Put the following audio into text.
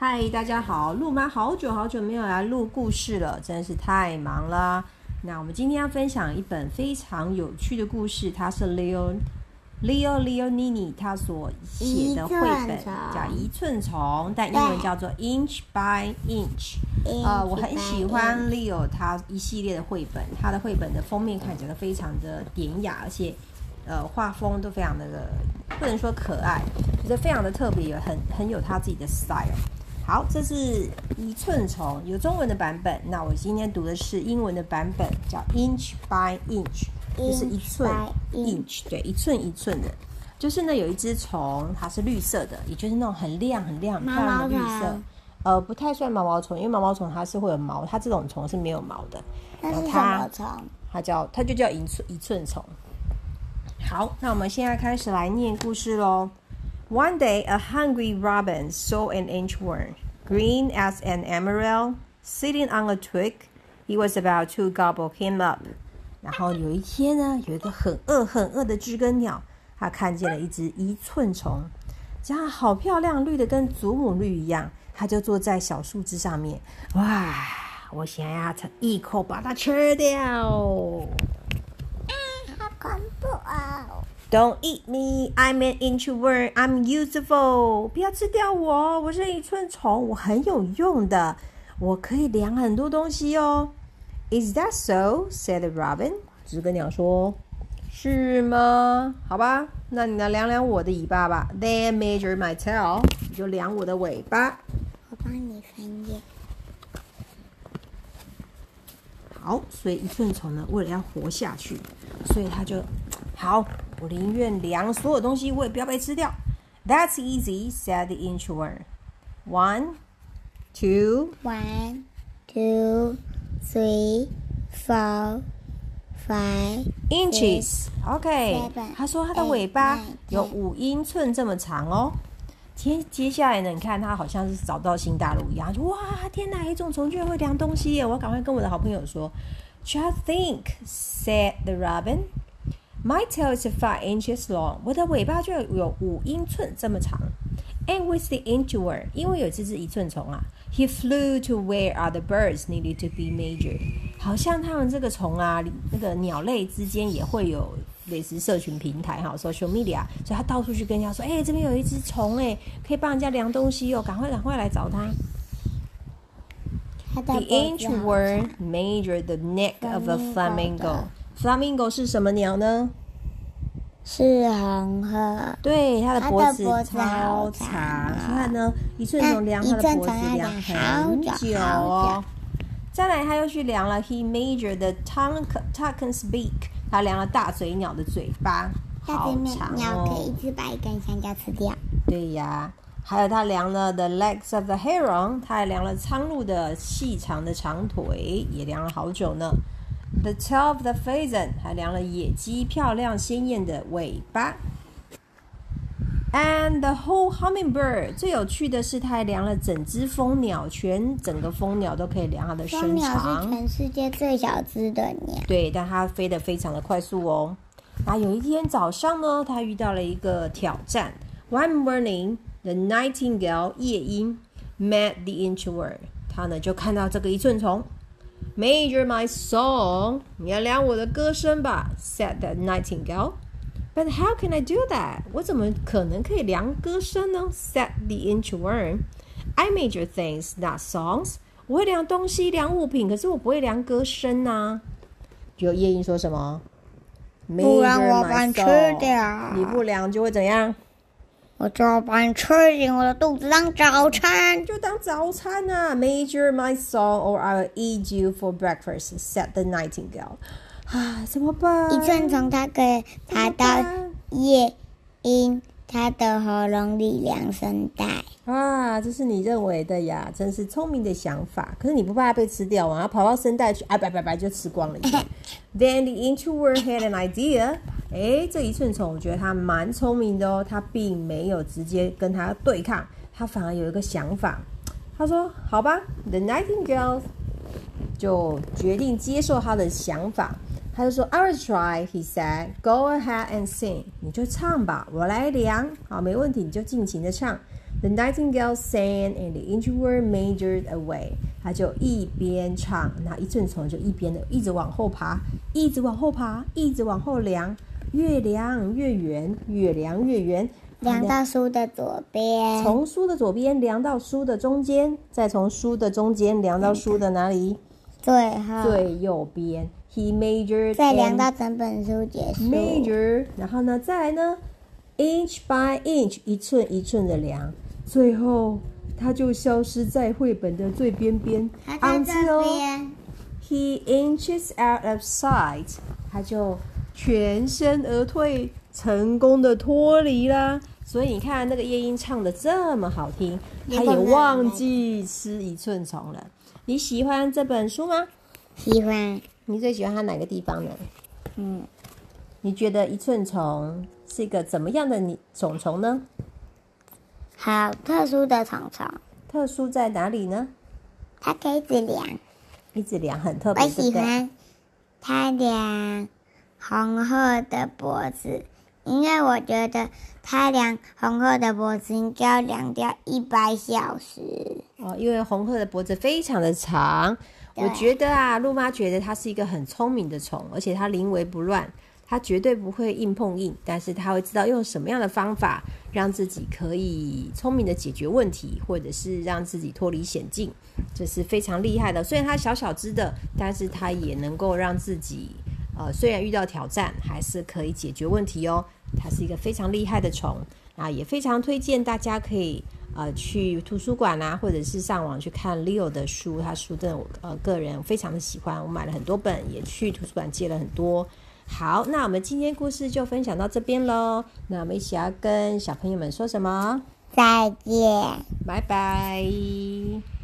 嗨，大家好！陆妈好久好久没有来录故事了，真是太忙了。那我们今天要分享一本非常有趣的故事，它是 Leo Leo Leonini 他所写的绘本，叫《一寸虫》，但英文叫做 Inch by Inch。呃，我很喜欢 Leo 他一系列的绘本，他的绘本的封面看起来非常的典雅，而且呃画风都非常的不能说可爱，觉得非常的特别，有很很有他自己的 style。好，这是一寸虫，有中文的版本。那我今天读的是英文的版本，叫 Inch by Inch，就是一寸 Inch，对，一寸一寸的。就是呢，有一只虫，它是绿色的，也就是那种很亮很亮很漂亮的绿色。呃，不太算毛毛虫，因为毛毛虫它是会有毛，它这种虫是没有毛的。那是什么虫？它叫它就叫一寸一寸虫。好，那我们现在开始来念故事喽。One day, a hungry robin saw an inchworm, green as an emerald, sitting on a twig. He was about to gobble him up. 然后有一天呢，有一个很饿很饿的知更鸟，它看见了一只一寸虫，它好漂亮，绿的跟祖母绿一样。它就坐在小树枝上面，哇！我想要一口把它吃掉。啊，好恐怖啊！Don't eat me, I'm an introvert, I'm useful. 不要吃掉我，我是一寸虫，我很有用的，我可以量很多东西哦。Is that so? said the robin. 知更鸟说：“是吗？好吧，那你来量量我的尾巴吧。Then measure my tail. 你就量我的尾巴。我帮你翻页。好，所以一寸虫呢，为了要活下去，所以它就。好，我宁愿量所有东西，我也不要被吃掉。That's easy," said the inchworm. One, two, one, two, three, four, five inches. OK，他说他的尾巴有五英寸这么长哦。接接下来呢，你看他好像是找到新大陆一样，哇，天哪，一种虫居然会量东西耶！我要赶快跟我的好朋友说。Just think," said the robin. My tail is five inches long，我的尾巴就有五英寸这么长。And with the inchworm，因为有这只一寸虫啊，he flew to where other birds needed to be measured。好像他们这个虫啊，那个鸟类之间也会有类似社群平台哈，social media，所以他到处去跟人家说，哎，这边有一只虫哎，可以帮人家量东西哦，赶快赶快来找他。The inchworm measured the neck of a flamingo。Flamingo 是什么鸟呢？是红鹤。对，它的脖子超长。你看呢，一寸虫量它的脖子量很久哦。再来，他又去量了。He measured the tongue, toucan's beak。他量了大嘴鸟的嘴巴，好长哦。可以一次把一根香蕉吃掉。对呀，还有他量了 the legs of the heron。他还量了苍鹭的细长的长腿，也量了好久呢。The tail of the pheasant 还量了野鸡漂亮鲜艳的尾巴，and the whole hummingbird 最有趣的是，它还量了整只蜂鸟，全整个蜂鸟都可以量它的身长。蜂鸟是全世界最小只的鸟。对，但它飞得非常的快速哦。那有一天早上呢，它遇到了一个挑战。One morning, the nightingale 夜莺 met the inchworm，它呢就看到这个一寸虫。Measure my song，你要量我的歌声吧，said the nightingale. But how can I do that？我怎么可能可以量歌声呢？said the inchworm. I measure things, not songs. 我会量东西，量物品，可是我不会量歌声呐。就夜莺说什么？不然我把你吃掉。你不量就会怎样？我就要把你吃进我的肚子当早餐，就当早餐啊！Measure my song, or I'll eat you for breakfast," said the nightingale. 啊，怎么办？一寸虫它可以爬到夜莺它的喉咙里量声带。啊，这是你认为的呀，真是聪明的想法。可是你不怕它被吃掉吗？跑到声带去，啊，拜拜拜就吃光了。Then the inchworm had an idea. 哎，这一寸虫，我觉得它蛮聪明的哦。它并没有直接跟它对抗，它反而有一个想法。他说：“好吧，The Nightingale 就决定接受他的想法。他就说：‘I'll try,’ he said. ‘Go ahead and sing.’ 你就唱吧，我来量。好，没问题，你就尽情的唱。The nightingale sang, and the intruder measured away。他就一边唱，那一阵虫就一边的一直往后爬，一直往后爬，一直往后量，越量越远，越量越远，量到书的左边，从书的左边量到书的中间，再从书的中间量到书的哪里？最后最右边。He measured，再量到整本书结束。Measure，然后呢，再来呢？Inch by inch，一寸一寸的量。最后，他就消失在绘本的最边边。他在这边。He inches out of sight，他就全身而退，成功的脱离啦。所以你看，那个夜莺唱的这么好听，他也忘记吃一寸虫了。你喜欢这本书吗？喜欢。你最喜欢它哪个地方呢？嗯，你觉得一寸虫是一个怎么样的你虫虫呢？好特殊的虫虫，特殊在哪里呢？它可以一直量，一直量很特别。我喜欢它量红褐的脖子，因为我觉得它量红鹤的脖子应该要量掉一百小时。哦，因为红鹤的脖子非常的长。我觉得啊，鹿妈觉得它是一个很聪明的虫，而且它临危不乱。它绝对不会硬碰硬，但是它会知道用什么样的方法让自己可以聪明的解决问题，或者是让自己脱离险境，这是非常厉害的。虽然它小小只的，但是它也能够让自己，呃，虽然遇到挑战，还是可以解决问题哦。它是一个非常厉害的虫啊，也非常推荐大家可以呃去图书馆啊，或者是上网去看 Leo 的书，他书真的呃个人非常的喜欢，我买了很多本，也去图书馆借了很多。好，那我们今天故事就分享到这边喽。那我们一起要跟小朋友们说什么？再见，拜拜。